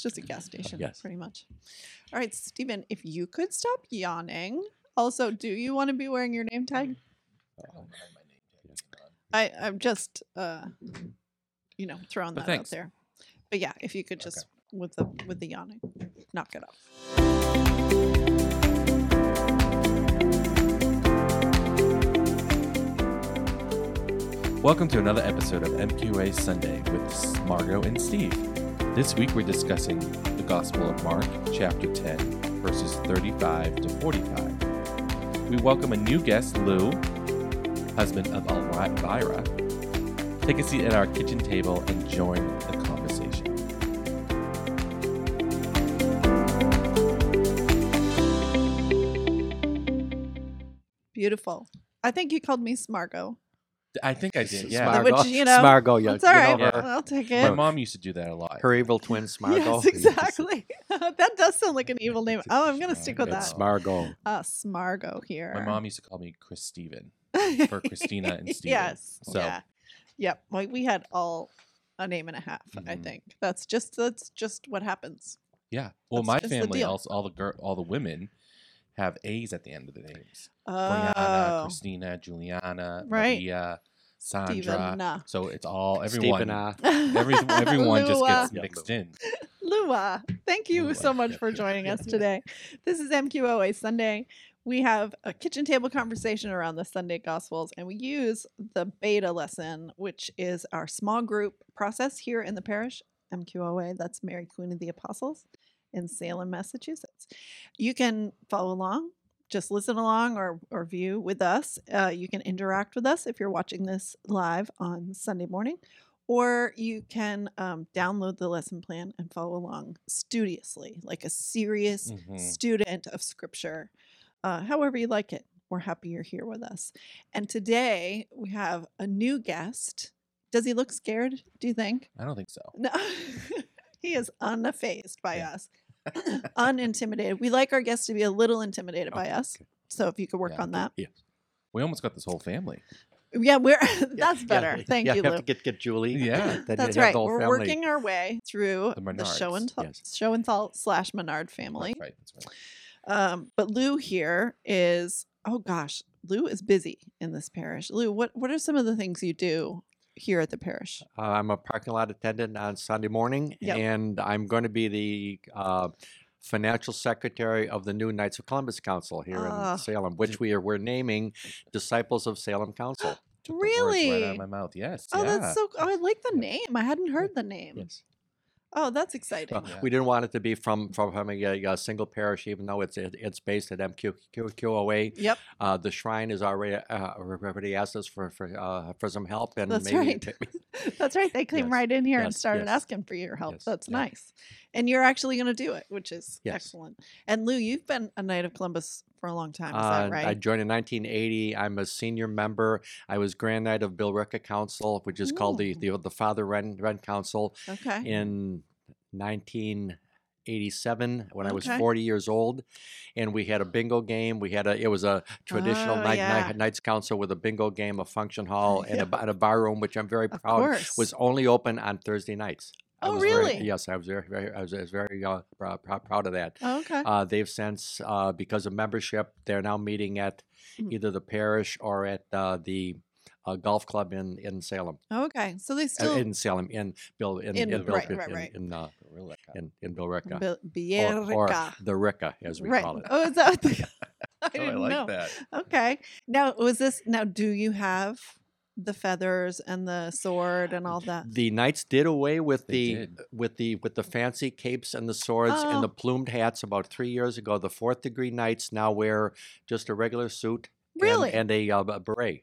It's just a gas station, Yes. pretty much. All right, Stephen, if you could stop yawning. Also, do you want to be wearing your name tag? I, I'm just, uh, you know, throwing But that out there. But yeah, if you could just with the with the yawning, knock it off. Welcome to another episode of MQOA Sunday with Margot and Steve. This week we're discussing the Gospel of Mark, chapter 10, verses 35 to 45. We welcome a new guest, Lou, husband of Elvira. Take a seat at our kitchen table and join the conversation. Beautiful. I think you called me Smargo. I think I did, yeah. Smargo. Which, you know, Smargo, you, It's all you know Yeah. I'll take it. My mom used to do that a lot. her evil twin Smargo. Yes, exactly. that does sound like an evil name. Oh, I'm gonna stick with that. Smargo. Uh, Smargo here. My mom used to call me Chris Steven for Christina and Steven. Yes. So- Yeah. Yep. Like we had all a name and a half. I Mhm. think that's just that's just what happens. Yeah. Well, That's my family, also all the girl, all the women, have A's at the end of the names. Oh, Brianna, Christina, Juliana, Right. Maria, Sandra. Stephen. So it's all everyone. Stephen, uh, Every, everyone just gets mixed in. Lua, thank you Lua, so much for joining us today. This is MQOA Sunday. We have a kitchen table conversation around the Sunday Gospels, and we use the beta lesson, which is our small group process here in the parish. MQOA, that's Mary Queen of the Apostles in Salem, Massachusetts. You can follow along, just listen along or, or view with us. Uh, you can interact with us if you're watching this live on Sunday morning, or you can um, download the lesson plan and follow along studiously, like a serious Mhm. student of Scripture. Uh, however you like it, we're happy you're here with us. And today we have a new guest. Does he look scared? Do you think? I don't think so. No, he is unfazed by Yeah. us, unintimidated. We like our guests to be a little intimidated by Okay, us. So if you could work Yeah. on that, Yeah. We almost got this whole family. yeah, we're that's yeah, better. Thank yeah, you, have Lou. to get, get Julie. Yeah. That's right. We're family. working our way through The the, show and yes. show and tell slash Menard family. That's right. That's right. Um, but Lou here is oh gosh, Lou is busy in this parish. Lou, what what are some of the things you do here at the parish? Uh, I'm a parking lot attendant on Sunday morning, Yep. and I'm going to be the uh, financial secretary of the new Knights of Columbus Council here Ah. in Salem, which we are we're naming Disciples of Salem Council. really? right out of my mouth. Yes. Oh, yeah. that's so. Oh, I like the name. I hadn't heard the name. Yes. Oh, that's exciting. Yeah. we didn't want it to be from from, from a, a single parish, even though it's it, it's based at MQOA. yep. Uh, the shrine is already uh, already asked us for for uh, for some help, and That's maybe right. That's right. They came Yes, right in here and started yes. asking for your help. Yes, That's nice. And you're actually going to do it, which is Yes. excellent. And Lou, you've been a Knight of Columbus for a long time. Is Uh, that right? I joined in 1980. I'm a senior member. I was Grand Knight of Billerica Council, which is called the, the the Father Ren Ren Council, okay. in 1987 when I was 40 years old, and we had a bingo game. We had a it was a traditional Oh, night, yeah. night Knights Council with a bingo game, a function hall, and, a, and a bar room, which I'm very Of proud course. was only open on Thursday nights. I Oh, was very- really? yes, I was very, very I was, I was very uh, prou- prou- proud of that. Oh, okay. Uh, they've since, uh, because of membership, they're now meeting at Mhm. either the parish or at uh, the uh, golf club in in Salem. okay. So they Uh, still in Salem, in Bill, in, In- in, Bill, right, in, right, right. in, uh, Really kind in, in Billerica. Bil- Or, or the Ricka, as we right. call it. Oh, is that what the, I Oh, didn't I like know. that. Okay. Now, was this now? Do you have the feathers and the sword and all that? The knights did away with They the did. with the with the fancy capes and the swords Oh. and the plumed hats about three years ago. The fourth degree knights now wear just a regular suit Really? and, a, uh, a beret.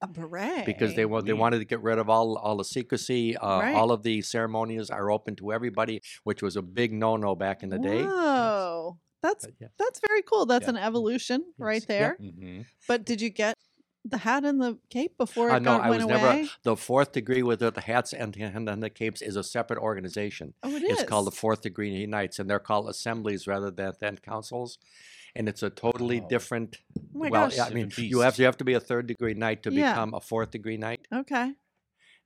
A beret. because they wa- they wanted to get rid of all all the secrecy. Uh, Right. All of the ceremonies are open to everybody, which was a big no no back in the day. Whoa, that's yeah. that's very cool. That's Yeah. an evolution right Yes. Yeah. there. hmm But did you get the hat and the cape before it Uh, no, got, I went was away? never the fourth degree with the, the hats and, and and the capes is a separate organization. oh, it It's is. called the Fourth Degree Knights, and they're called assemblies rather than, than councils. And it's a totally Oh. different. Oh my well, gosh. yeah, I mean, you have beast. you have to be a third degree knight to Yeah. become a fourth degree knight. Okay.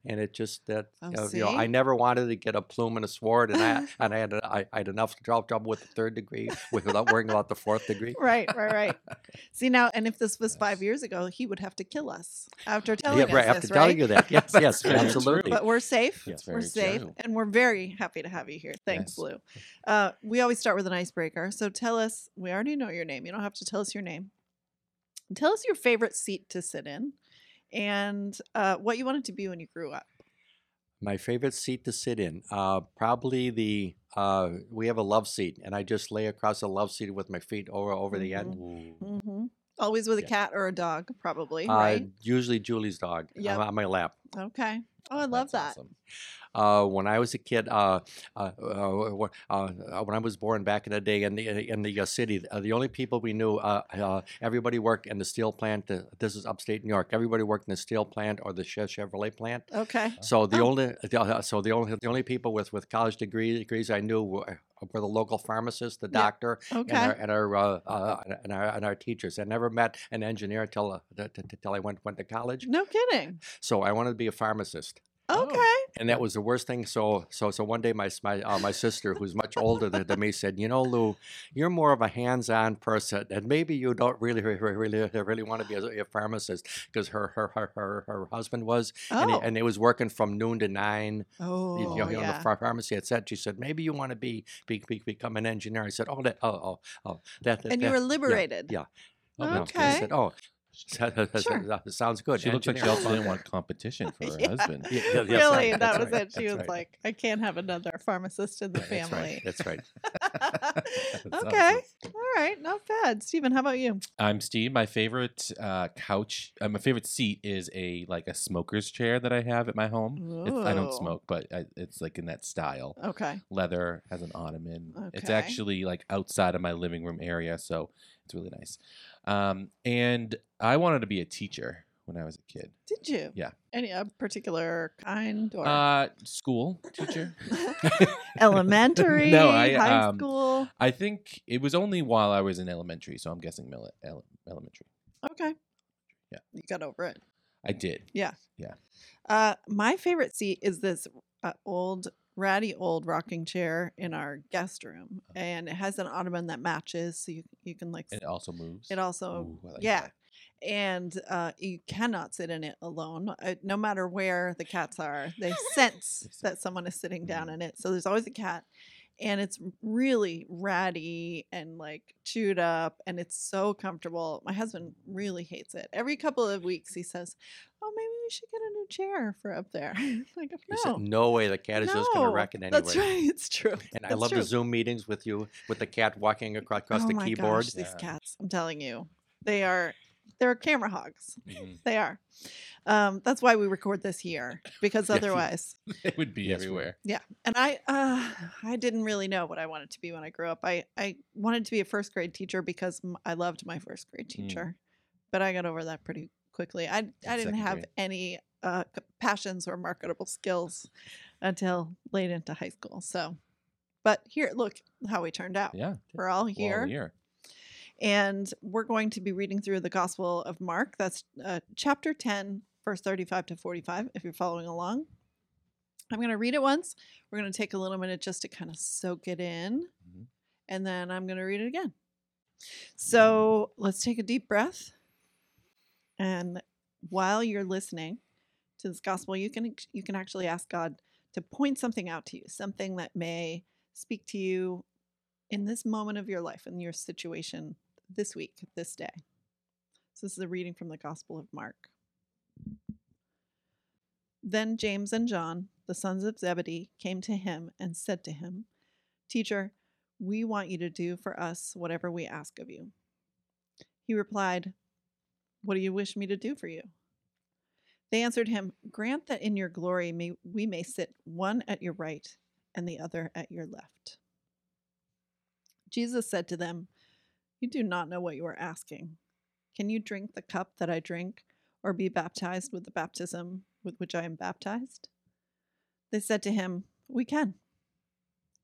And it just that Oh, uh, you know I never wanted to get a plume and a sword, and I and I had a, I, I had enough trouble trouble with the third degree without worrying about the fourth degree. Right, right, right. See now, and if this was five years ago, he would have to kill us after telling yeah, us right. this, After telling you that, yes, yes, absolutely. But we're safe. That's we're safe, true. and we're very happy to have you here. Thanks, Yes. Blue. Uh, we always start with an icebreaker. So tell us. We already know your name. You don't have to tell us your name. Tell us your favorite seat to sit in, and uh, what you wanted to be when you grew up. My favorite seat to sit in, uh, probably the. Uh, we have a love seat, and I just lay across the love seat with my feet over over the end. Ooh. hmm Always with a Yeah. cat or a dog, probably. Uh, right? usually Julie's dog Yep. on, on my lap. Okay. Oh, I love That's that. awesome. Uh, when I was a kid, uh, uh, uh, uh, uh, when I was born back in the day in the in the uh, city, uh, the only people we knew, uh, uh, everybody worked in the steel plant. Uh, this is upstate New York. Everybody worked in the steel plant or the Chevrolet plant. Okay. So the Oh. only the, uh, so the only the only people with, with college degree, degrees I knew were, were the local pharmacist, the Yeah. doctor, Okay. and our and our, uh, uh, and our and our teachers. I never met an engineer until uh, t- t- till I went went to college. No kidding. So I wanted to be a pharmacist. Okay. and that was the worst thing. So, so, so one day, my my uh, my sister, who's much older than, than me, said, "You know, Lou, you're more of a hands-on person, and maybe you don't really, really, really, really want to be a, a pharmacist because her, her her her her husband was, and, he, Oh. and he was working from noon to nine, you Oh, know, in the yeah. pharmacy. Said, she said, maybe you want to be, be, be become an engineer. I said, oh, that, oh, oh, oh, that, that And you were liberated. yeah. Oh, no. I Okay. said, oh, Sure. sounds good. She looked like she also didn't want competition for her Yeah. husband. Yeah, yeah, that's really, right, that that's was right, it. She that's was right. like, I can't have another pharmacist in the right. family. That's right. That's okay. awesome. All right. Not bad. Steven, how about you? I'm Steve. My favorite uh, couch, uh, my favorite seat is a like a smoker's chair that I have at my home. I don't smoke, but I, it's like in that style. Okay. Leather has an ottoman. It's actually like outside of my living room area, so it's really nice. Um, and I wanted to be a teacher when I was a kid. Did you? Yeah. Any a particular kind or Uh, school teacher. elementary, No, I, high um, school? I think it was only while I was in elementary, so I'm guessing mil- ele- elementary. Okay. yeah. You got over it. I did. Yeah. Yeah. Uh, my favorite seat is this uh, old, ratty old rocking chair in our guest room, Uh-huh. and it has an ottoman that matches, so you you can like. It also moves. It also, Ooh, I like yeah, that. and uh, you cannot sit in it alone. Uh, no matter where the cats are, they sense that someone is sitting down Mhm. in it. So there's always a cat, and it's really ratty and like chewed up, and it's so comfortable. My husband really hates it. Every couple of weeks, he says, "Oh, maybe we should get a new chair for up there." like, He said, no, no way, the cat is just going to wreck it anyway. That's right. It's true. And I love true. the Zoom meetings with you, with the cat walking across, across oh the my keyboard. Gosh, these cats! I'm telling you, they are they're camera hogs. Mhm. They are. Um, that's why we record this here because otherwise, it would be everywhere. yeah. And I, uh, I didn't really know what I wanted to be when I grew up. I, I wanted to be a first grade teacher because m- I loved my first grade Mm. teacher, but I got over that pretty quickly. I, I didn't have grade. any uh, c- passions or marketable skills until late into high school. So, but here, look how we turned out. Yeah. We're all Well, here. here. And we're going to be reading through the Gospel of Mark. That's uh, chapter 10, verse 35 to 45, if you're following along. I'm going to read it once. We're going to take a little minute just to kind of soak it in. Mhm. And then I'm going to read it again. So let's take a deep breath. And while you're listening to this gospel, you can you can actually ask God to point something out to you, something that may speak to you in this moment of your life, in your situation this week, this day. So this is a reading from the Gospel of Mark. Then James and John, the sons of Zebedee, came to him and said to him, Teacher, we want you to do for us whatever we ask of you. He replied, What do you wish me to do for you? They answered him, Grant that in your glory may, we may sit one at your right and the other at your left. Jesus said to them, You do not know what you are asking. Can you drink the cup that I drink, or be baptized with the baptism with which I am baptized? They said to him, We can.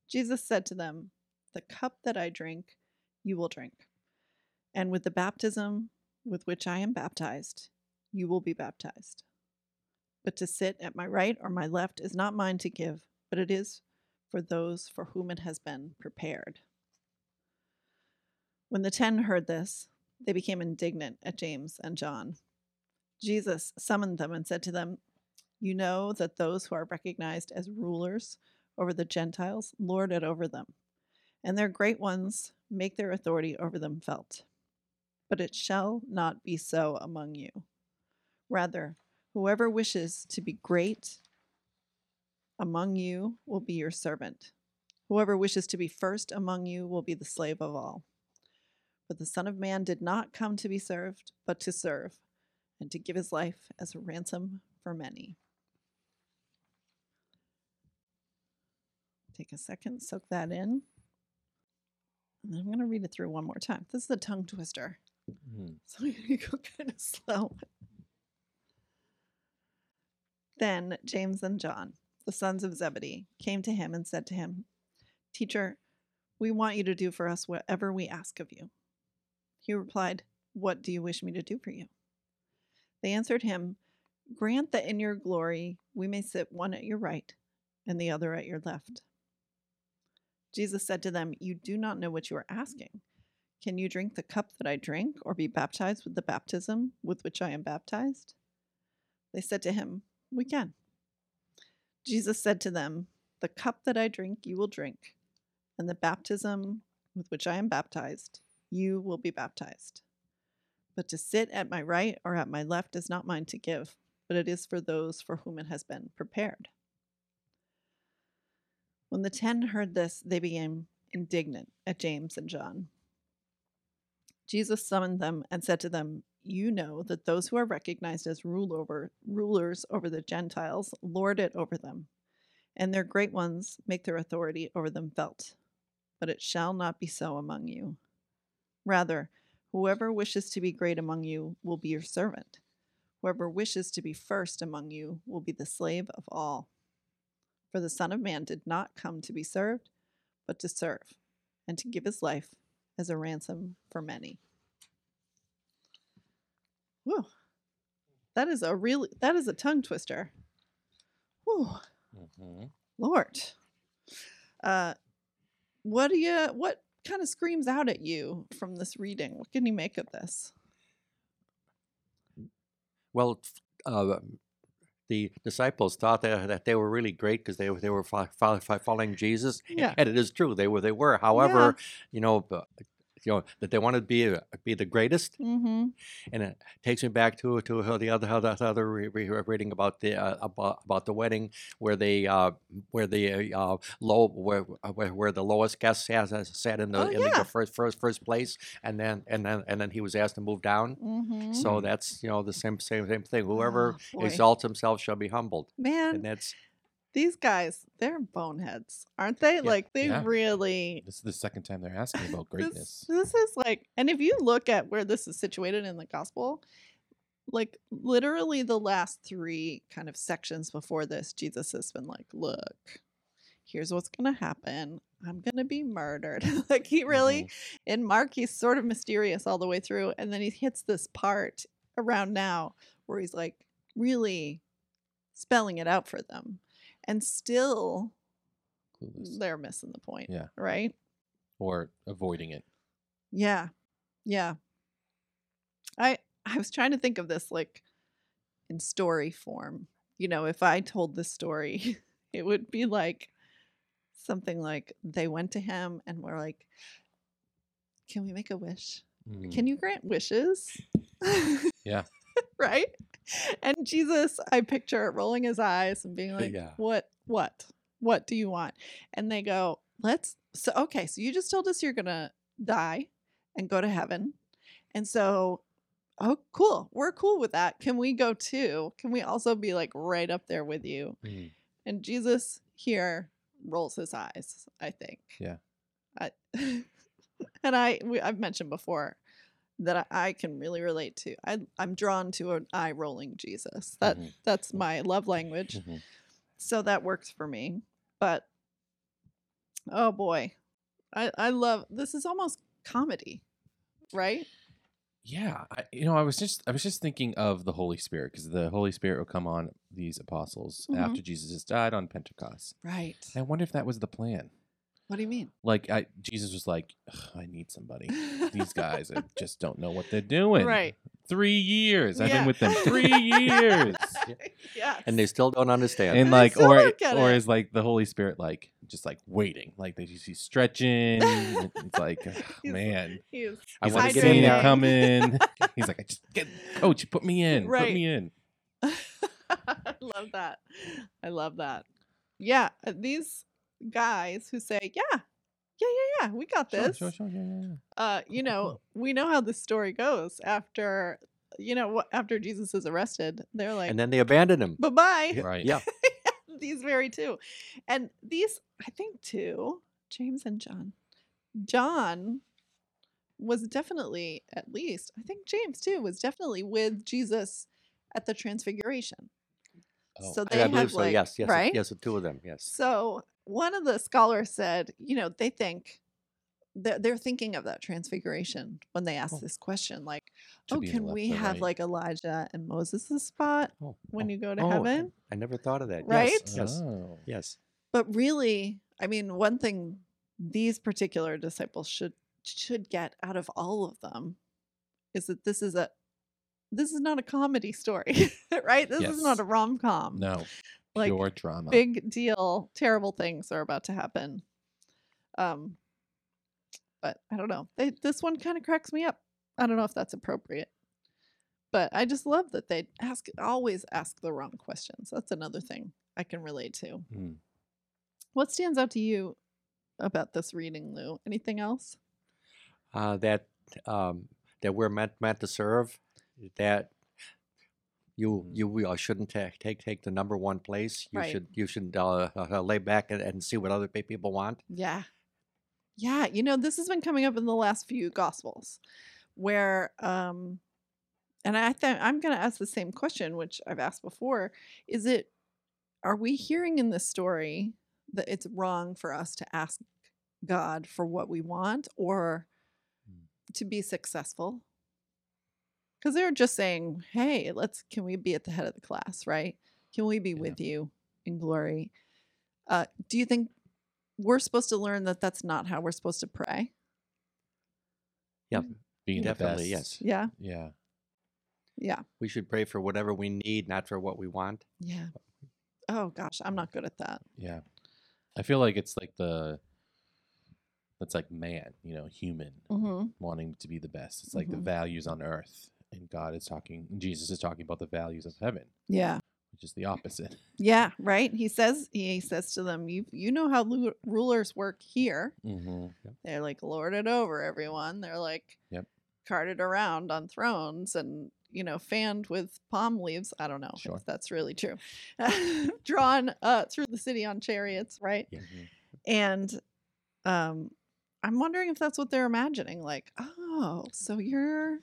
Jesus said to them, The cup that I drink, you will drink, and with the baptism with which I am baptized, you will be baptized. But to sit at my right or my left is not mine to give, but it is for those for whom it has been prepared. When the ten heard this, they became indignant at James and John. Jesus summoned them and said to them, You know that those who are recognized as rulers over the Gentiles lord it over them, and their great ones make their authority over them felt. But it shall not be so among you. Rather, whoever wishes to be great among you will be your servant. Whoever wishes to be first among you will be the slave of all. But the Son of Man did not come to be served, but to serve, and to give his life as a ransom for many. Take a second, soak that in. And then I'm going to read it through one more time. This is a tongue twister, Mhm. so I'm going to go kind of slow. Then James and John, the sons of Zebedee, came to him and said to him, Teacher, we want you to do for us whatever we ask of you. He replied, What do you wish me to do for you? They answered him, Grant that in your glory we may sit one at your right and the other at your left. Jesus said to them, You do not know what you are asking. Can you drink the cup that I drink, or be baptized with the baptism with which I am baptized? They said to him, We can. Jesus said to them, The cup that I drink, you will drink, and the baptism with which I am baptized, you will be baptized. But to sit at my right or at my left is not mine to give, but it is for those for whom it has been prepared. When the ten heard this, they became indignant at James and John. Jesus summoned them and said to them, You know that those who are recognized as rule over, rulers over the Gentiles lord it over them, and their great ones make their authority over them felt. But it shall not be so among you. Rather, whoever wishes to be great among you will be your servant. Whoever wishes to be first among you will be the slave of all. For the Son of Man did not come to be served, but to serve, and to give his life as a ransom for many. Whew. That is a really that is a tongue twister. Whew. Mhm. Lord. Uh what do you what kind of screams out at you from this reading? What can you make of this? Well, uh, the disciples thought that, that they were really great because they were they were fo- fo- fo- following Jesus, Yeah. and it is true they were they were. However, you know, you know that they want to be uh, be the greatest, Mm-hmm. and it takes me back to to the other how the other re- reading about the uh, about about the wedding where they uh, where the uh, low where, uh, where where the lowest guest sat, sat in the Oh, in yeah. the first first first place, and then and then and then he was asked to move down. Mm-hmm. So that's you know the same same same thing. Whoever Oh, exalts himself shall be humbled, Man, and that's these guys, they're boneheads, aren't they? like they Yeah. really This is the second time they're asking about greatness. this is like and if you look at where this is situated in the gospel, like literally the last three kind of sections before this, Jesus has been like, look, here's what's gonna happen. I'm gonna be murdered. like he really Mhm. in Mark, he's sort of mysterious all the way through, and then he hits this part around now where he's like really spelling it out for them, and still Clueless. they're missing the point. Yeah. Right. Or avoiding it. Yeah. Yeah. I I was trying to think of this like in story form. You know, if I told this story, it would be like something like they went to him and were like, "Can we make a wish? Mm. Can you grant wishes?" Yeah. right? And Jesus, I picture rolling his eyes and being like, Yeah. "What? What? What do you want?" And they go, "Let's so okay, so you just told us you're going to die and go to heaven. And so oh, cool. We're cool with that. Can we go too? Can we also be like right up there with you?" Mm. And Jesus here rolls his eyes, I think. Yeah. I, and I we, I've mentioned before that I, I can really relate to. I I'm drawn to an eye rolling Jesus. That Mhm. that's my love language. Mhm. So that works for me. But oh boy. I I love this is almost comedy, right? Yeah, I, you know, I was just I was just thinking of the Holy Spirit because the Holy Spirit will come on these apostles Mhm. after Jesus has died on Pentecost. Right. I wonder if that was the plan. What do you mean? Like, I, Jesus was like, "Ugh, I need somebody. These guys just don't know what they're doing. Right. Three years. I've Yeah. been with them three years. yeah. And they still don't understand. And I like, still or don't get or it. is like the Holy Spirit like just like waiting, like they just he's stretching. and it's like, ugh, He's- man, He's I he's wanna like get seeing in it there. coming. he's like, I just get coach, put me in, Right. put me in. I love that. I love that. Yeah, uh, these guys who say, "Yeah, yeah, yeah, yeah, we got this." sure, sure, yeah, yeah, yeah. Uh, you know, we know how the story goes. After, you know, after Jesus is arrested, they're like, and then they abandon him. "Bye bye." Right. Yeah. these very two, and these, I think, two, James and John. John was definitely, at least, I think James too was definitely with Jesus at the Transfiguration. Oh, so I- they I believe have so. like, yes, yes, right? yes. The two of them. Yes. So one of the scholars said, you know, they think they're, they're thinking of that transfiguration when they ask Oh. this question, like, To oh, can we have right. like Elijah and Moses' spot Oh, when oh, you go to oh, I- heaven? I never thought of that. Right? Yes. Yes. Oh. Yes. But really, I mean, one thing these particular disciples should should get out of all of them is that this is a this is not a comedy story, right? This is not a rom com. No, Like, pure drama. big deal terrible things are about to happen um but i don't know they, this one kind of cracks me up i don't know if that's appropriate but i just love that they ask always ask the wrong questions that's another thing i can relate to Mm. what stands out to you about this reading lou anything else Uh, that um, that we're meant meant to serve. That you you uh, shouldn't take take take the number one place. You Right. should you should uh, uh, lay back and, and see what other pe- people want. Yeah. Yeah, you know, this has been coming up in the last few gospels where um and I think I'm going to ask the same question which I've asked before, is it are we hearing in this story that it's wrong for us to ask God for what we want or Mm. to be successful? Cuz they're just saying, "Hey, let's can we be at the head of the class, right? Can we be Yeah. with you in glory?" Uh, do you think we're supposed to learn that that's not how we're supposed to pray? Yeah, Being the definitely, best. yes. Yeah. Yeah. Yeah. we should pray for whatever we need, not for what we want. Yeah. Oh gosh, I'm not good at that. Yeah. I feel like it's like the that's like man, you know, human Mm-hmm. wanting to be the best. It's like the Mhm. values on earth. And God is talking Jesus is talking about the values of heaven, Yeah. which is the opposite. Yeah. Right. He says he says to them, "You you know how lu- rulers work here. Mm-hmm. They're like lorded over everyone. They're like Yep. carted around on thrones and you know fanned with palm leaves. I don't know Sure. if that's really true. Drawn uh, through the city on chariots, right? Yeah. And um, I'm wondering if that's what they're imagining. Like, oh, so you're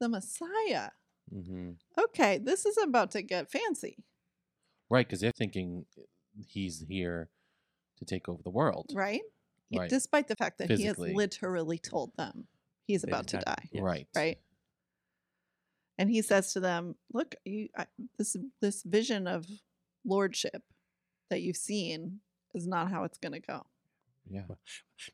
the Messiah. Mm-hmm. Okay, this is about to get fancy, Right, because they're thinking he's here to take over the world. right? Right. Despite the fact that he has literally told them he's They about to not- die, Yes. Right. right? And he says to them, "Look, you, I, this this vision of lordship that you've seen is not how it's going to go." Yeah.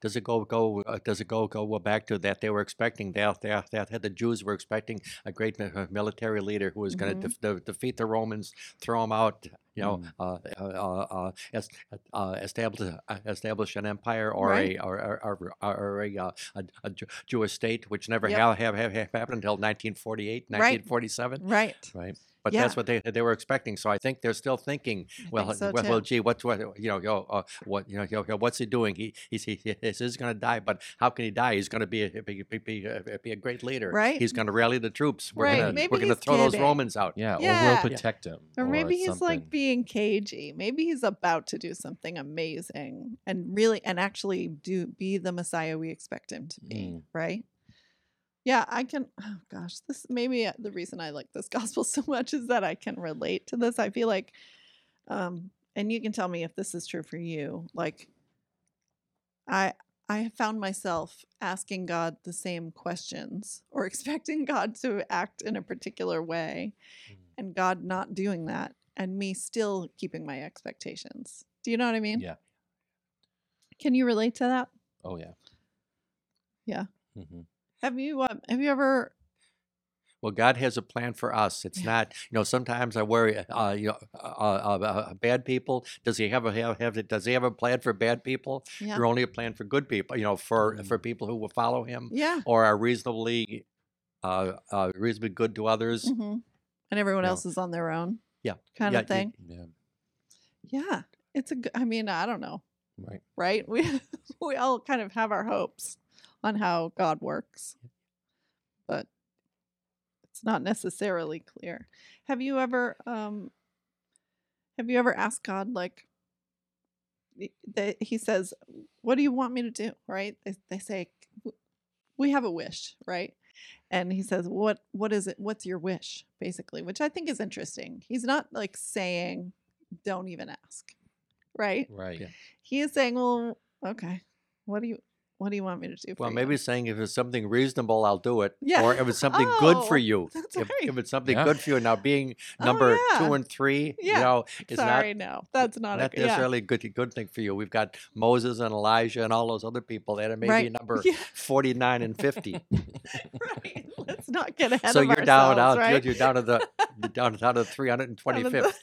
Does it go go? Uh, does it go go back to that they were expecting that that that the Jews were expecting a great uh, military leader who was going to Mhm. def- de- defeat the Romans, throw them out, you know, Mm. uh, uh, uh, uh, uh, establish uh, establish an empire or Right. a or, or, or, or a, uh, a, a Jewish state, which never Yep. have, have, happened until 1948, Right. 1947. Right. Right. But Yeah. that's what they they were expecting. So I think they're still thinking, I well, think so well, well, gee, what's what you know, yo, uh, what you know, yo, yo, what's he doing? He he's he, he is going to die, but how can he die? He's going to be a, be, be, be, a, be a great leader. Right. He's going to rally the troops. We're Right, gonna maybe we're gonna he's throw those. Romans out. Yeah. Or Yeah. we'll protect him. Or maybe he's like being cagey. Maybe he's about to do something amazing and really and actually do be the Messiah we expect him to be, Mm. right? Yeah, I can oh gosh, this maybe uh, the reason I like this gospel so much is that I can relate to this. I feel like um and you can tell me if this is true for you. Like I I have found myself asking God the same questions or expecting God to act in a particular way Mm. and God not doing that and me still keeping my expectations. Do you know what I mean? Yeah. Can you relate to that? Oh yeah. Yeah. hmm Have you um, have you ever Well, God has a plan for us. It's not, you know. Sometimes I worry, uh, you know, uh, uh, uh, bad people. Does He have a have, have Does He have a plan for bad people? yeah Or only a plan for good people? You know, for Mm. for people who will follow Him yeah or are reasonably, uh, uh, reasonably good to others. hmm and everyone No. else is on their own Yeah. kind Yeah, of thing Yeah. yeah it's a i mean I don't know Right. right we we all kind of have our hopes on how God works. But it's not necessarily clear. Have you ever um have you ever asked God like that he says what do you want me to do? Right? They, they say we have a wish right? And he says what what is it what's your wish? basically which i think is interesting. He's not like saying don't even ask right? Right. Yeah. he is saying well okay. What do you what do you want me to do for Well, you?" maybe saying if it's something reasonable, I'll do it. Yeah. Or if it's something good for Oh, you. that's If, right. if it's something Yeah. good for you. Now, being Oh, number yeah. two and three, Yeah. you know, is sorry not no that's not, not a yeah. necessarily a good good thing for you. We've got Moses and Elijah and all those other people that are maybe Right. number Yeah. 49 and 50. right let's not get ahead so of you're ourselves down, out, right you're down to the you're down, down to the 325th.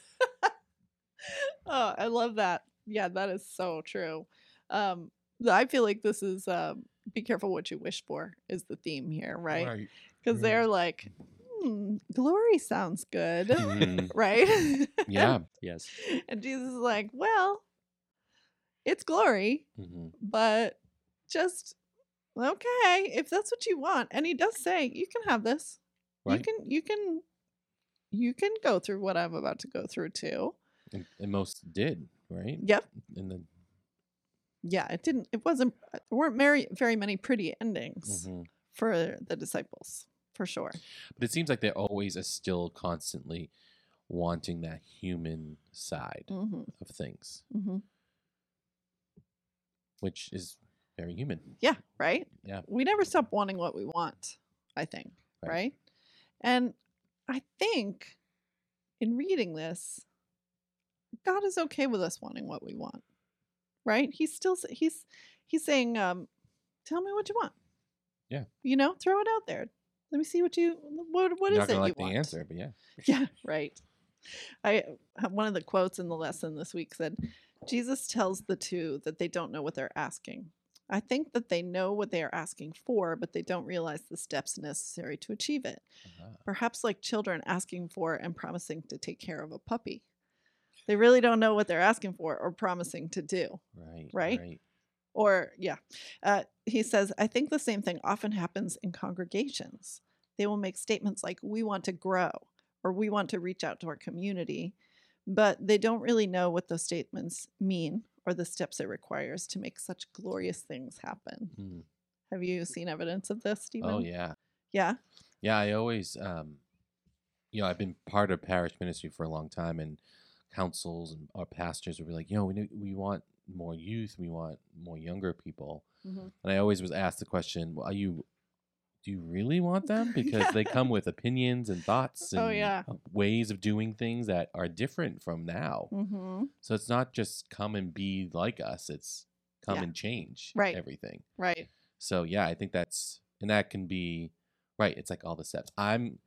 oh, I love that. Yeah, that is so true. Um, th- I feel like this is um, be careful what you wish for is the theme here, right? Because Mhm. they're like, hmm, glory sounds good, Mhm. right? Yeah. Yes. and Jesus is like, well, it's glory, hmm but just okay if that's what you want. And he does say, you can have this. You can, you can, you can go through what I'm about to go through too. And, and most did, right? Yep. And then yeah, it didn't. It wasn't. There weren't very very many pretty endings mhm. for the disciples, for sure. but it seems like they always are still constantly wanting that human side hmm of things, hmm which is very human. Yeah, right. Yeah. we never stop wanting what we want. I think, Right. right? And I think in reading this, God is okay with us wanting what we want, right? He's still he's he's saying, um, "Tell me what you want." Yeah. you know, throw it out there. Let me see what you what what You're is not it you like the want. answer, but yeah. Yeah, right. I uh, one of the quotes in the lesson this week said, Jesus tells the two that they don't know what they're asking. I think that they know what they are asking for, but they don't realize the steps necessary to achieve it. Uh-huh. Perhaps like children asking for and promising to take care of a puppy. They really don't know what they're asking for or promising to do. Right. Right? Right. Or, yeah, uh, he says, I think the same thing often happens in congregations. They will make statements like, we want to grow or we want to reach out to our community, but they don't really know what those statements mean or the steps it requires to make such glorious things happen. Mm. Have you seen evidence of this, Stephen? Oh yeah. Yeah. Yeah, I always, um, you know, I've been part of parish ministry for a long time, and councils and our pastors would be like, you know, we we want more youth, we want more younger people, Mhm. and I always was asked the question, well, are you, do you really want them? Because they come with opinions and thoughts and Oh, yeah. uh, ways of doing things that are different from now. Mm-hmm. So it's not just come and be like us; it's come Yeah. and change Right. everything. Right. So yeah, I think that's and that can be right. It's like all the steps. I'm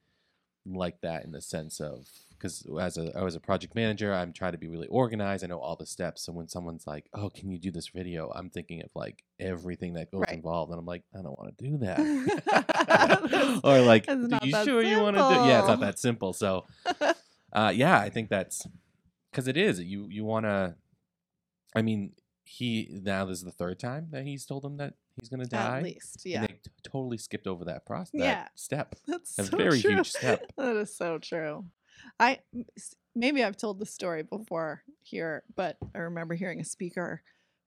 like that in the sense of because as a I was a project manager, I'm trying to be really organized. I know all the steps. So when someone's like, "Oh, can you do this video?" I'm thinking of like everything that goes Right. involved, and I'm like, I don't want to do that. or like, are you that sure you want to do? Yeah, it's not that simple. So uh, yeah, I think that's because it is. You you want to. I mean, he now this is the third time that he's told him that he's going to die. At least. And Yeah. they t- totally skipped over that process. That Yeah. step. That's A so very true. huge step. That is so true. I maybe I've told the story before here, but I remember hearing a speaker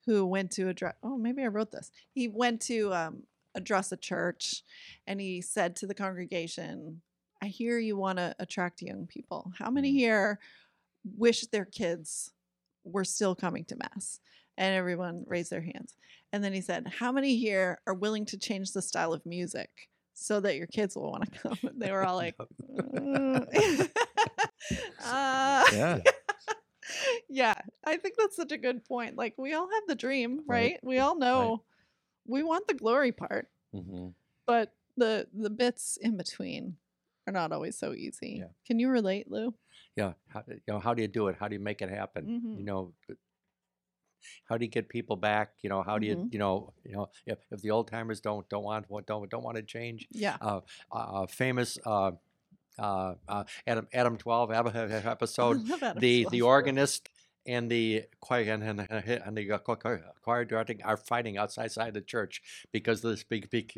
who went to address. Oh, maybe I wrote this. He went to um, address a church, and he said to the congregation, "I hear you want to attract young people. How many Mm. here wish their kids were still coming to mass?" And everyone raised their hands. And then he said, How many here are willing to change the style of music so that your kids will want to come? And they were all like, uh, uh, Yeah. yeah, I think that's such a good point. Like we all have the dream, right? Right. We all know we want the glory part, hmm but the the bits in between are not always so easy. Yeah. Can you relate, Lou? Yeah, how, you know, how do you do it? How do you make it happen? Mhm. You know, how do you get people back? You know, how do you, Mhm. you know, you know, if, if the old timers don't don't want what don't don't want to change, Yeah. uh, uh, famous uh, uh, uh, Adam Adam twelve episode, Adam the Schwartz. the organist and the choir and, and, and the uh, cho- cho- choir directing are fighting outside side the church because this big big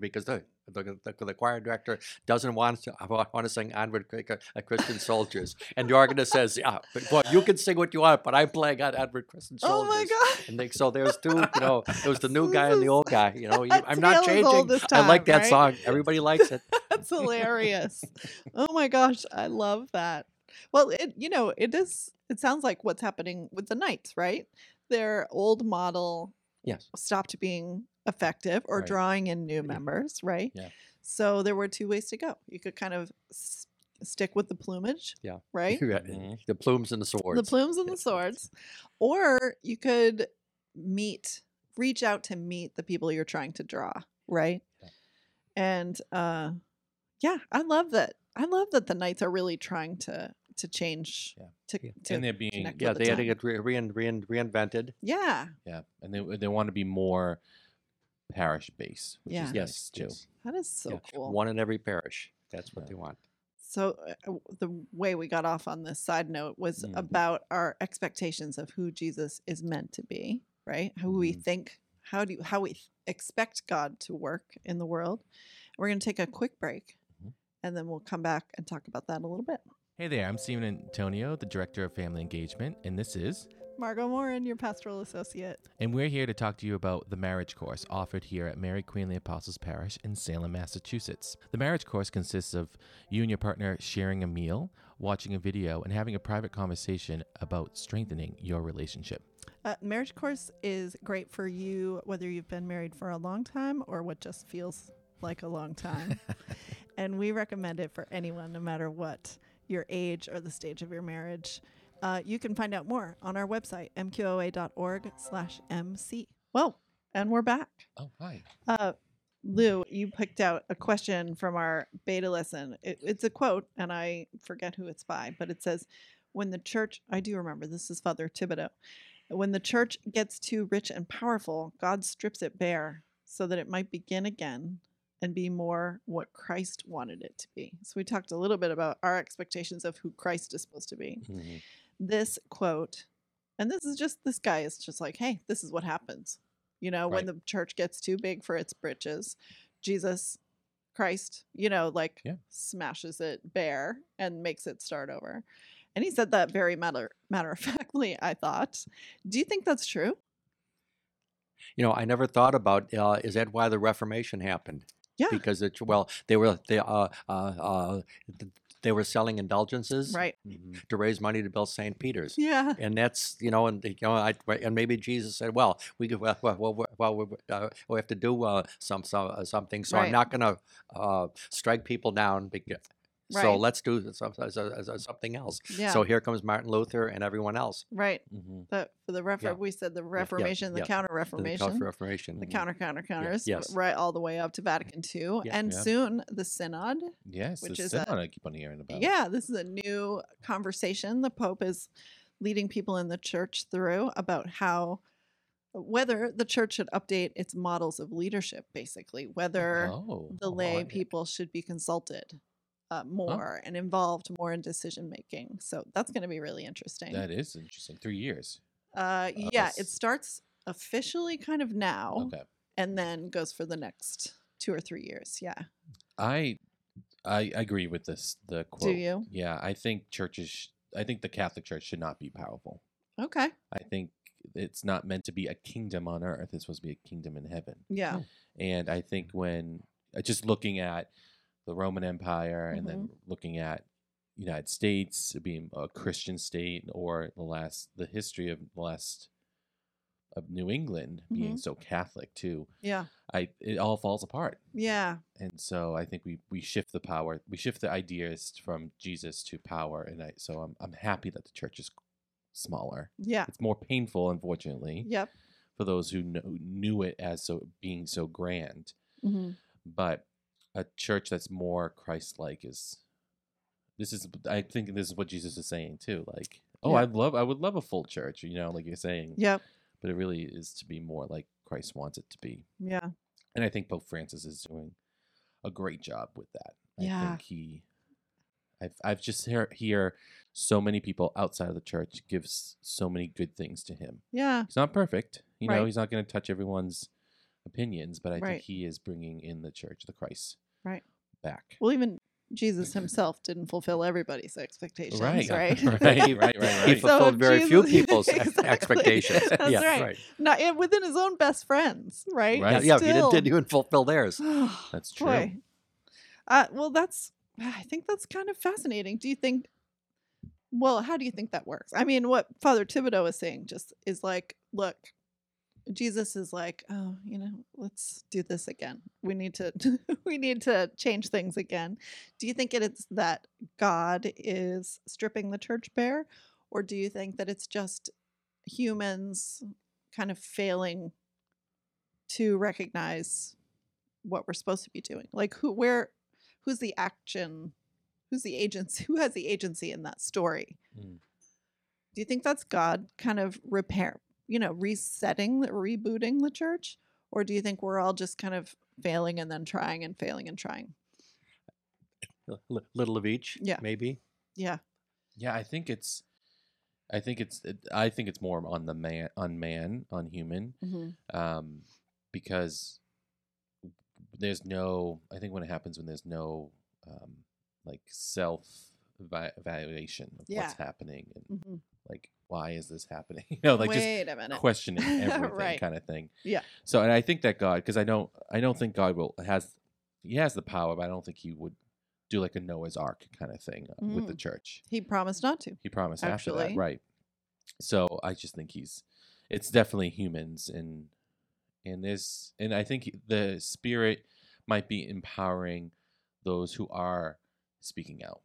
because the the, the, the choir director doesn't want to want to sing onward uh, Christian soldiers and the organist says yeah but, well you can sing what you want but I'm playing on onward Christian Oh my god. and they, so there's two you know there was the new guy and the old guy you know you, I'm not tale as old changing as I like that right? song everybody likes it That's hilarious. oh my gosh, I love that. Well, it you know, it is it sounds like what's happening with the knights, right? Their old model yes stopped being effective or Right. drawing in new members, right? Yeah. So there were two ways to go. You could kind of s- stick with the plumage, Yeah. right? Mhm. the plumes and the swords The plumes and the swords, or you could meet, reach out to meet the people you're trying to draw, right? Yeah. And uh, yeah, I love that. I love that the knights are really trying to to change, Yeah. to, Yeah. to and they're being yeah with the they had to get re- rein, rein, reinvented yeah, yeah, and they they want to be more parish based. Which Yeah. is yes nice, too. that is so Yeah, cool. One in every parish. That's what Yeah. they want. So uh, uh, the way we got off on this side note was Mhm. about our expectations of who Jesus is meant to be, right? Who we Mhm. think, how do you, how we th- expect God to work in the world. We're going to take a quick break. And then we'll come back and talk about that a little bit. Hey there, I'm Stephen Antonio, the Director of Family Engagement, and this is Margot Morin, your pastoral associate. And we're here to talk to you about the marriage course offered here at Mary Queen of the Apostles Parish in Salem, Massachusetts. The marriage course consists of you and your partner sharing a meal, watching a video, and having a private conversation about strengthening your relationship. Uh, marriage course is great for you whether you've been married for a long time or what just feels like a long time. and we recommend it for anyone, no matter what your age or the stage of your marriage. Uh, you can find out more on our website, mqoa.org slash mc. Well, and we're back. Oh, hi. Uh, Lou, you picked out a question from our beta lesson. It, it's a quote, and I forget who it's by, but it says, When the church, I do remember, this is Father Thibodeau. When the church gets too rich and powerful, God strips it bare so that it might begin again and be more what Christ wanted it to be. So we talked a little bit about our expectations of who Christ is supposed to be. This quote, and this is just, this guy is just like, hey, this is what happens. You know, when the church gets too big for its britches, Jesus Christ, you know, like Yeah. smashes it bare and makes it start over. And he said that very matter matter of factly, I thought. Do you think that's true? You know, I never thought about uh, is that why the Reformation happened? Yeah. Because it well, they were they uh, uh, uh, they were selling indulgences Right. to raise money to build St. Peter's. Yeah. And that's you know, and you know, I, and maybe Jesus said, "Well, we could, well, well, well, well we, uh, we have to do uh, some, some uh, something, so Right. I'm not going to uh, strike people down. Because, So let's do some, so- so- so- something else. Yeah. So here comes Martin Luther and everyone else. right. Mm-hmm. The, for the refor- Yeah. we said the yeah, Reformation, the yeah. Counter The Reformation. Counter Reformation. the counter counter counters yes. right all the way up to vatican ii Yeah. and Yeah. soon the synod Yes, Which the is synod I keep on hearing about. yeah this is a new conversation the pope is leading people in the church through about how whether the church should update its models of leadership basically whether Oh, the lay I- people should be consulted uh, more and involved more in decision making so that's going to be really interesting that is interesting. Three years. uh, yeah it starts officially kind of now Okay. and then goes for the next two or three years yeah I I agree with this. The quote. Do you? Yeah, I think churches. I think the Catholic Church should not be powerful. okay I think it's not meant to be a kingdom on earth. It's supposed to be a kingdom in heaven. yeah And I think when uh, just looking at the Roman Empire and then looking at United States being a Christian state or the last the history of the last of New England being so Catholic too, Yeah. I it all falls apart. Yeah. And so I think we we shift the power, we shift the ideas from Jesus to power, and I so I'm I'm happy that the church is smaller. Yeah. It's more painful, unfortunately, Yep. for those who kn- knew it as so being so grand. hmm But a church that's more Christ-like is. This is, I think, this is what Jesus is saying too. Like, oh, Yeah. I'd love, I would love a full church, you know, like you're saying. Yep. But it really is to be more like Christ wants it to be. Yeah. And I think Pope Francis is doing a great job with that. I Yeah. think he I've I've just hear hear so many people outside of the church gives so many good things to him. Yeah. He's not perfect. You know, he's not going to touch everyone's opinions, but I Right. think he is bringing in the church, the Christ Right. back. Well, even Jesus himself didn't fulfill everybody's expectations, Right. right? Right, right, right, He right. So fulfilled very few people's Exactly. expectations. That's yeah, right. Not and within his own best friends, right? Right. Yeah, yeah, he didn't, didn't even fulfill theirs. That's true. Boy. Uh, well, that's. I think that's kind of fascinating. Do you think? Well, how do you think that works? I mean, what Father Thibodeau is saying just is like, look, Jesus is like, oh, you know, let's do this again. We need to, we need to change things again. Do you think it is that God is stripping the church bare, or do you think that it's just humans kind of failing to recognize what we're supposed to be doing? Like, who, where, who's the action? Who's the agency? Who has the agency in that story? Mm. Do you think that's God kind of repair, you know, resetting, the- rebooting the church? Or do you think we're all just kind of failing and then trying and failing and trying? L- little of each, Yeah. maybe. Yeah. Yeah, I think it's I think it's it, I think it's more on the man on man, on human. Mm-hmm. um, because there's no. I think when it happens when there's no um, like self evaluation of Yeah. what's happening and Mm-hmm. Like why is this happening? You know, like just Wait a minute. questioning everything Right. kind of thing. Yeah. So and I think that God, because I don't, I don't think God will has he has the power, but I don't think he would do like a Noah's Ark kind of thing uh, with the Mm. church. He promised not to. He promised after that, right? So I just think he's it's definitely humans and and there's and I think the spirit might be empowering those who are speaking out.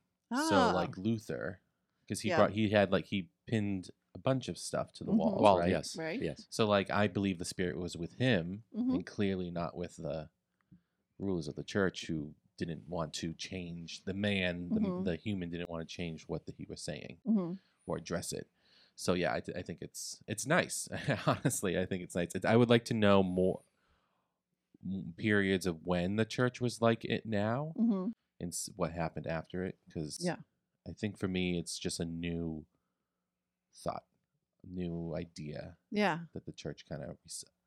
So Ah, like Luther, because he Yeah. brought he had like he pinned a bunch of stuff to the Mhm. walls, Well, right? yes, Right. yes. So like I believe the spirit was with him Mhm. and clearly not with the rulers of the church who didn't want to change the man, the, Mhm. the human didn't want to change what the, he was saying Mhm. or address it. So yeah, I, th- I think it's it's nice. Honestly, I think it's nice. It, I would like to know more periods of when the church was like it now Mhm. and s- what happened after it because Yeah. I think for me it's just a new thought, a new idea Yeah. that the church kind of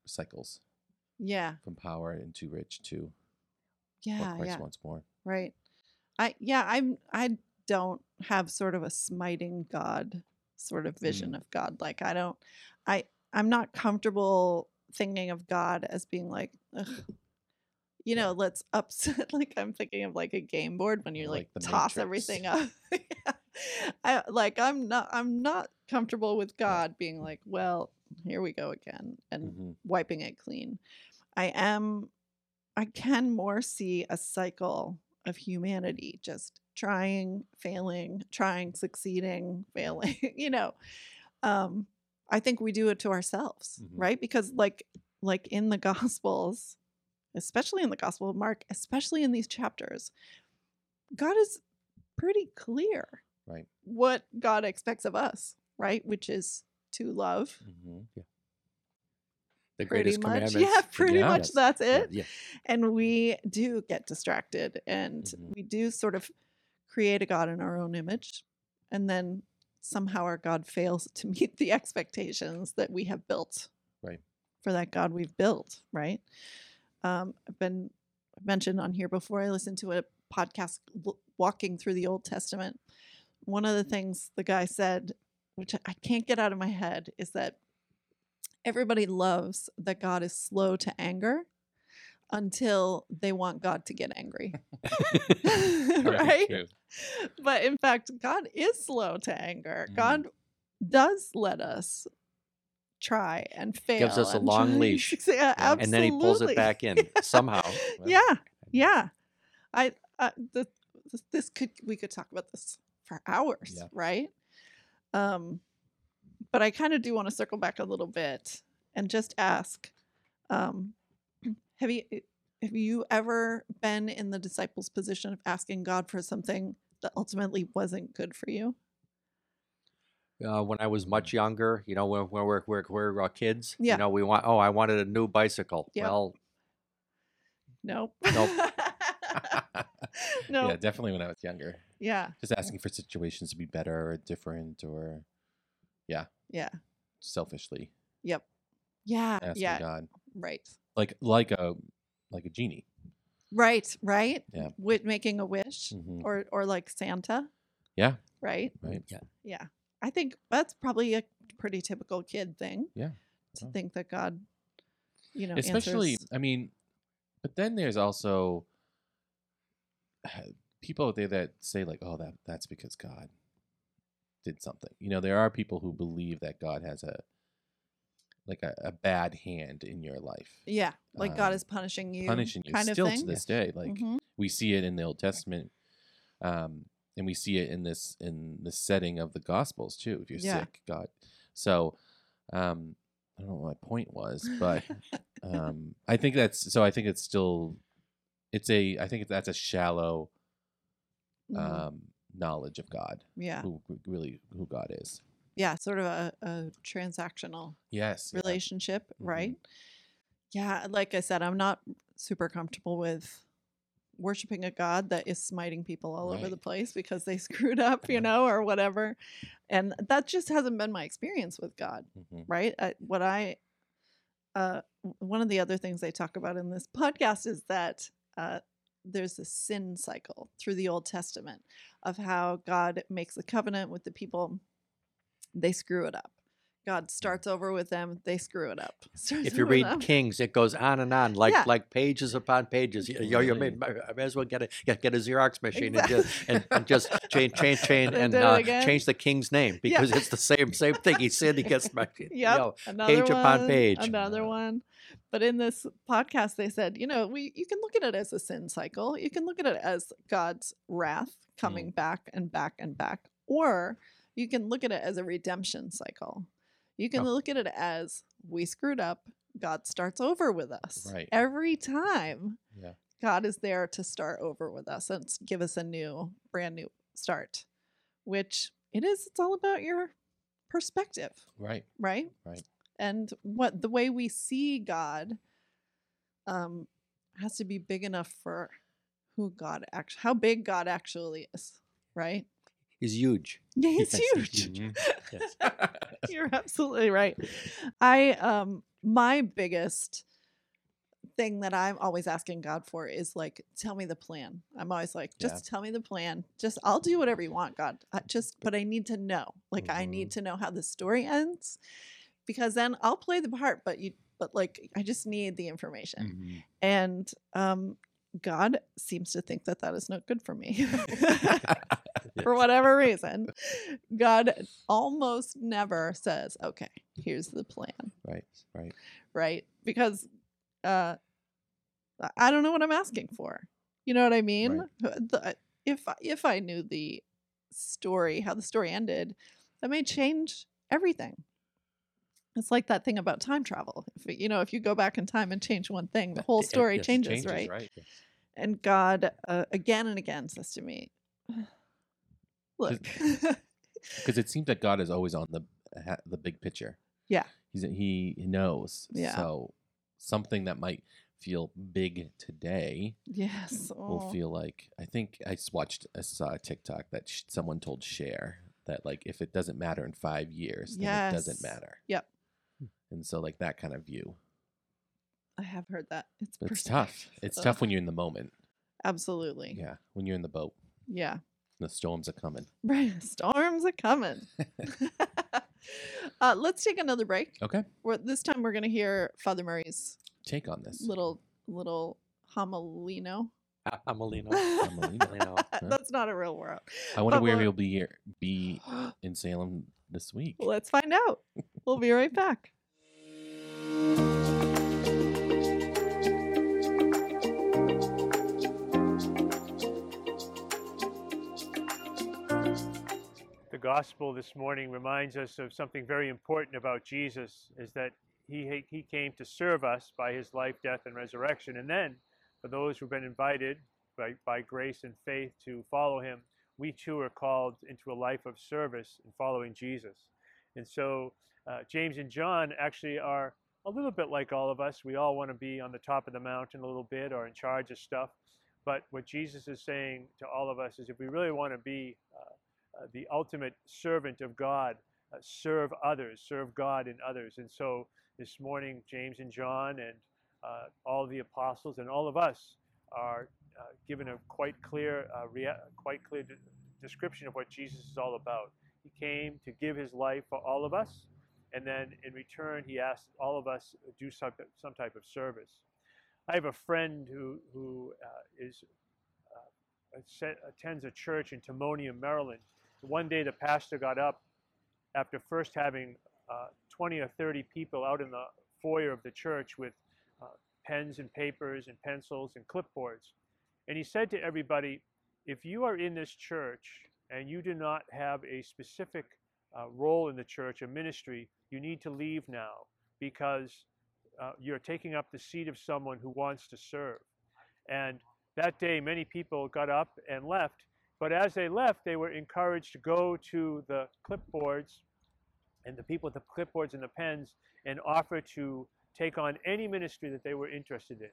recycles Yeah. from power and too rich to Yeah. Christ Yeah. wants more. Right. I yeah, I'm I don't have sort of a smiting God sort of vision Mm. of God. Like I don't I I'm not comfortable thinking of God as being like Ugh, you know, let's upset like I'm thinking of like a game board when you like, Like toss Matrix. everything up. Yeah. I like I'm not I'm not comfortable with God being like, well, here we go again and Mhm. wiping it clean. I am I can more see a cycle of humanity just trying, failing, trying, succeeding, failing, you know. Um I think we do it to ourselves, Mhm. right? Because like like in the gospels, especially in the gospel of Mark, especially in these chapters, God is pretty clear Right. what God expects of us, right? Which is to love Mhm. The pretty greatest much. commandments. Yeah, pretty Yeah. much Yes. that's it. yeah. And we do get distracted and Mhm. we do sort of create a God in our own image. And then somehow our God fails to meet the expectations that we have built Right. for that God we've built, right? Um, I've been mentioned on here before. I listened to a podcast walking through the Old Testament. One of the things the guy said, which I- can't get out of my head, is that everybody loves that God is slow to anger until they want God to get angry. right? But in fact, God is slow to anger. Mhm. God does let us try and fail. Gives us a long try leash. Yeah, Yeah. and then he pulls it back in somehow. Well, yeah, yeah. I uh, this, this this could we could talk about this for hours, Yeah. right? Um, but I kind of do want to circle back a little bit and just ask, um, have you have you ever been in the disciples' position of asking God for something that ultimately wasn't good for you? Uh, when I was much younger, you know, when, when we're we're, we're uh, kids, Yeah. you know, we want. Oh, I wanted a new bicycle. Yep. Well, Nope. Nope. no. Yeah, definitely when I was younger. Yeah. Just asking for situations to be better or different or Yeah. Yeah. Selfishly Yep. Yeah. asking yeah. God. Right. Like like a like a genie. Right. Right. Yeah. With making a wish, Mhm. or or like Santa. Yeah. Right. Right. Yeah. Yeah. I think that's probably a pretty typical kid thing. Yeah. To think that God, you know, Especially answers- I mean, but then there's also people out there that say like, "Oh, that that's because God did something." You know, there are people who believe that God has a like a, a bad hand in your life, Yeah. Like God um, is punishing you. punishing you. Kind Still of to this day, like Mhm. we see it in the Old Testament, um, and we see it in this in the setting of the Gospels too. If you're Yeah. sick, God. So, um, I don't know what my point was, but um, I think that's so. I think it's still, it's a. I think that's a shallow Mhm. um, knowledge of God, yeah. who who really who God is. Yeah. Sort of a, a transactional Yes, yeah. relationship, Mhm. right? Yeah, like I said, I'm not super comfortable with worshiping a god that is smiting people all over the place because they screwed up, you know, or whatever. And that just hasn't been my experience with God, Mhm. right? I, what I uh one of the other things I talk about in this podcast is that uh there's a sin cycle through the Old Testament of how God makes a covenant with the people they screw it up. God starts over with them, they screw it up. Starts if you read them. Kings, it goes on and on, like Yeah. like pages upon pages. You, you, you may, I may as well get a get, get a Xerox machine and just and, and just change change change They and uh, change the king's name because it's the same same thing. He said he gets my Yep. yo, another page upon one, page. Another one. But in this podcast, they said, you know, we you can look at it as a sin cycle. You can look at it as God's wrath coming back and back and back, or you can look at it as a redemption cycle. You can Oh. look at it as we screwed up. God starts over with us Right. every time. Yeah. God is there to start over with us and give us a new, brand new start. Which it is. It's all about your perspective Right. right Right. and what the way we see god um has to be big enough for who god actually how big god actually is right He's huge. yeah it's huge Mhm. Yes. you're absolutely right i um my biggest thing that i'm always asking god for is like tell me the plan i'm always like Yeah. just tell me the plan just i'll do whatever you want god I just but i need to know like i need to know how the story ends because then i'll play the part but you but like i just need the information Mhm. and um god seems to think that that is not good for me for whatever reason god almost never says okay here's the plan Right. Right. right because uh I- don't know what i'm asking for you know what i mean Right. Uh, the- if I- if i knew the story how the story ended that may change everything it's like that thing about time travel if you know if you go back in time and change one thing the whole story changes, Changes, right right. and god uh, again and again says to me look because it seems that God is always on the the big picture. Yeah. he's he knows. Yeah. So something that might feel big today yes will oh. feel like I think I just watched I saw a TikTok that sh- someone told share that like if it doesn't matter in five years, then it doesn't matter. Yep. And so like that kind of view, i have heard that it's, it's tough. It's Ugh, tough when you're in the moment. absolutely Yeah, when you're in the boat, yeah the storms are coming. Right, storms are coming. uh, let's take another break. Okay, We're, this time we're going to hear Father Murray's take on this. little little homilino. Amelino. Homilino. That's not a real word. I wonder but where we'll- he'll be here, be in Salem this week. Let's find out. We'll be right back. The gospel this morning reminds us of something very important about Jesus is that he, he came to serve us by his life, death, and resurrection. And then, for those who've been invited by, by grace and faith to follow him, we too are called into a life of service and following Jesus. And so, uh, James and John actually are a little bit like all of us. We all want to be on the top of the mountain a little bit or in charge of stuff. But what Jesus is saying to all of us is if we really want to be uh, uh, the ultimate servant of God, uh, serve others, serve God in others. And so this morning, James and John and uh, all the apostles and all of us are uh, given a quite clear, uh, rea- quite clear de- description of what Jesus is all about. He came to give his life for all of us, and then in return, he asked all of us to do some, some type of service. I have a friend who, who is, attends a church in Timonium, Maryland. One day, the pastor got up after first having uh, 20 or 30 people out in the foyer of the church with uh, pens and papers and pencils and clipboards. And he said to everybody, if you are in this church and you do not have a specific uh, role in the church, a ministry, you need to leave now because uh, you're taking up the seat of someone who wants to serve. And that day, many people got up and left. But as they left, they were encouraged to go to the clipboards and the people with the clipboards and the pens and offer to take on any ministry that they were interested in.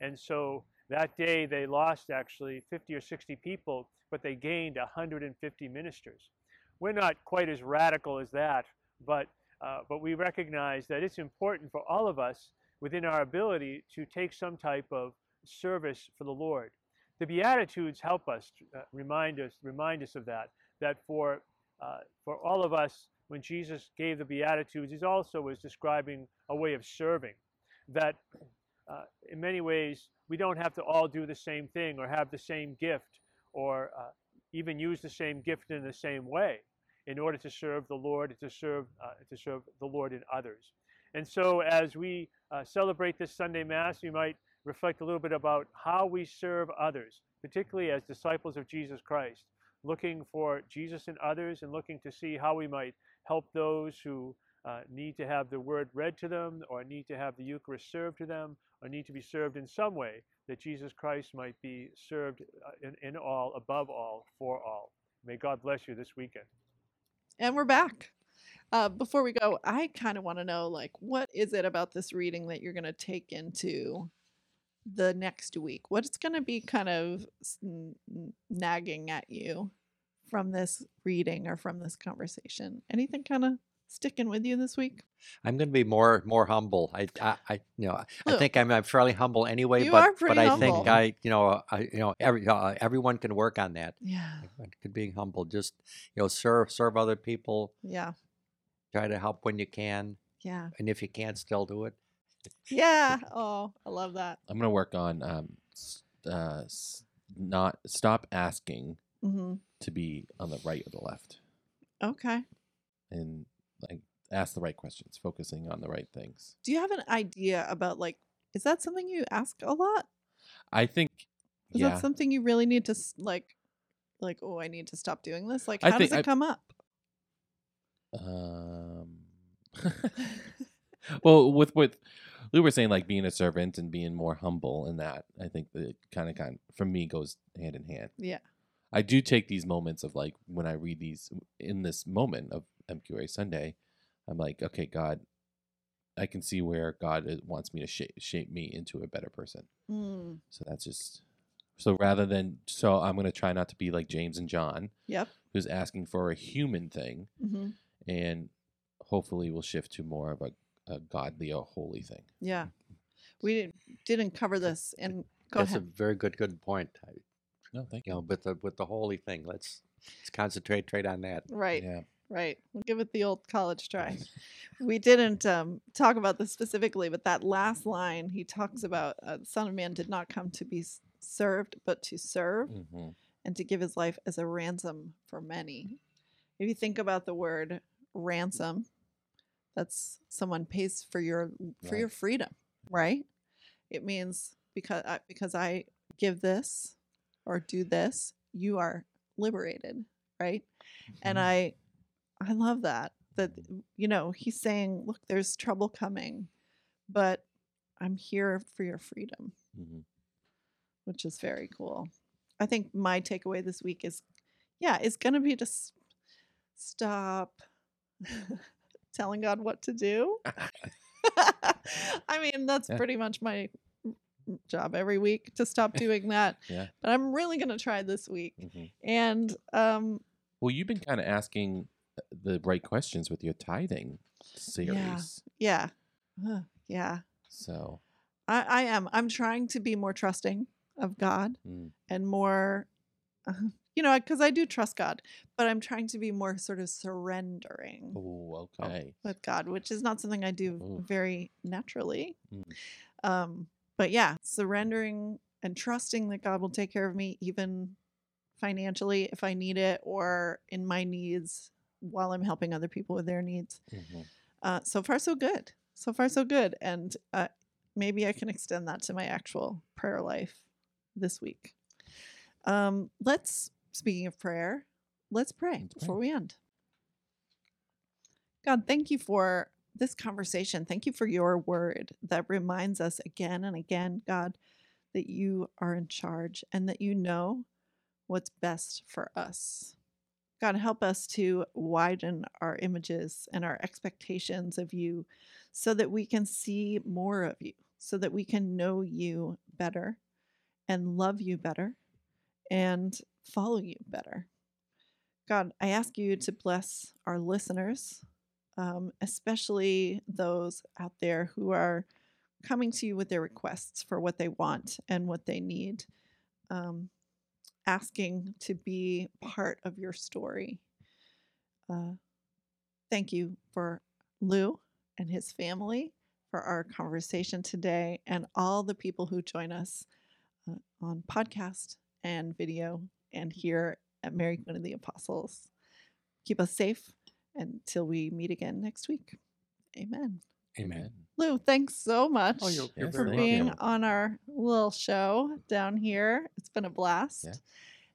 And so that day they lost actually 50 or 60 people, but they gained 150 ministers. We're not quite as radical as that, but, uh, but we recognize that it's important for all of us within our ability to take some type of service for the Lord. The Beatitudes help us, uh, remind us, remind us of that, that for, uh, for all of us, when Jesus gave the Beatitudes, he also was describing a way of serving. That uh, in many ways, we don't have to all do the same thing or have the same gift or uh, even use the same gift in the same way in order to serve the Lord, to serve, uh, to serve the Lord in others. And so, as we uh, celebrate this Sunday Mass, we might reflect a little bit about how we serve others, particularly as disciples of Jesus Christ, looking for Jesus in others and looking to see how we might help those who uh, need to have the word read to them, or need to have the Eucharist served to them, or need to be served in some way, that Jesus Christ might be served uh, in, in all, above all, for all. May God bless you this weekend. And we're back. Uh, before we go, I kind of want to know, like, what is it about this reading that you're going to take into the next week? What's going to be kind of nagging at you from this reading or from this conversation? Anything kind of sticking with you this week? I'm going to be more more humble. I, I, I you know, I think I'm, I'm fairly humble anyway. you but are pretty but I humble. think I, you know, I, you know, every uh, everyone can work on that. Yeah. Could being humble, just you know, serve serve other people. Yeah. Try to help when you can, Yeah. and if you can't, still do it. Yeah. Oh, I love that. I'm gonna work on um, uh, not stop asking hmm to be on the right or the left, Okay. and like ask the right questions, focusing on the right things. Do you have an idea about like, is that something you ask a lot? I think, Is yeah, that something you really need to s- like, like, oh, I need to stop doing this? Like, how does it I- come up? um, well, with what Lou were saying, like being a servant and being more humble, and that I think that kind of kind for me goes hand in hand. Yeah. I do take these moments of like when I read these in this moment of MQA Sunday, I'm like, okay, God, I can see where God wants me to shape, shape me into a better person. Mm. So that's just so rather than so I'm gonna try not to be like James and John, Yep. who's asking for a human thing, hmm and hopefully we'll shift to more of a, a godly or holy thing. Yeah. We didn't, didn't cover this. And go That's ahead. a very good good point. I, No, thank you know, with the with the holy thing, let's let's concentrate trade on that. right. Yeah. Right. We'll give it the old college try. we didn't um, talk about this specifically, but that last line he talks about uh, the Son of Man did not come to be served, but to serve hmm and to give his life as a ransom for many. If you think about the word ransom, That's someone pays for your for Right. your freedom, right? It means because I, uh, because I give this or do this, you are liberated, right? And mm-hmm. I I love that that mm, you know, he's saying, look, there's trouble coming, but I'm here for your freedom, Mhm. which is very cool. I think my takeaway this week is yeah, it's going to be just stop telling God what to do. I mean, that's Yeah. pretty much my job every week to stop doing that. Yeah. But I'm really going to try this week. Mhm. And um Well, you've been kind of asking uh, the right questions with your tithing series. yeah. Ugh, yeah. So, I I am I'm trying to be more trusting of God mm, and more you know, cuz I do trust God, but I'm trying to be more sort of surrendering. oh, okay. with God, which is not something I do Ooh. very naturally. Mm. Um, but yeah, surrendering and trusting that God will take care of me, even financially if I need it, or in my needs while I'm helping other people with their needs. Mhm. Uh, so far, so good. So far, so good. And uh, maybe I can extend that to my actual prayer life this week. Um, let's, speaking of prayer, let's pray Let's before pray. we end. God, thank you for this conversation. Thank you for your word that reminds us again and again, God, that you are in charge and that you know what's best for us. God, help us to widen our images and our expectations of you so that we can see more of you, so that we can know you better and love you better and follow you better. God, I ask you to bless our listeners, um, especially those out there who are coming to you with their requests for what they want and what they need, um, asking to be part of your story. Uh, thank you for Lou and his family for our conversation today and all the people who join us uh, on podcast and video and here at Mary Queen of the Apostles. Keep us safe until we meet again next week. Amen. Amen. Lou, thanks so much Oh, you're, you're for being welcome. on our little show down here. It's been a blast.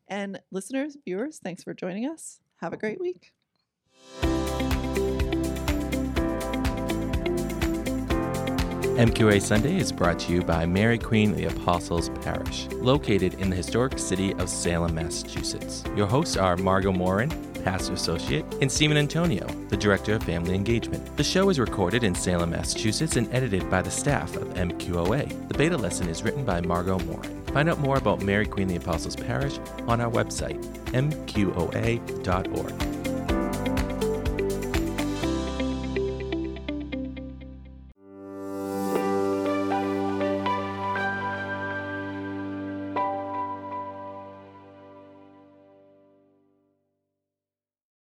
And listeners, viewers, thanks for joining us. Have a great week. MQA Sunday is brought to you by Mary Queen of the Apostles Parish, located in the historic city of Salem, Massachusetts. Your hosts are Margot Morin, Pastor Associate, and Stephen Antonio, the Director of Family Engagement. The show is recorded in Salem, Massachusetts, and edited by the staff of MQOA. The beta lesson is written by Margot Morin. Find out more about Mary Queen of the Apostles Parish on our website, mqoa.org.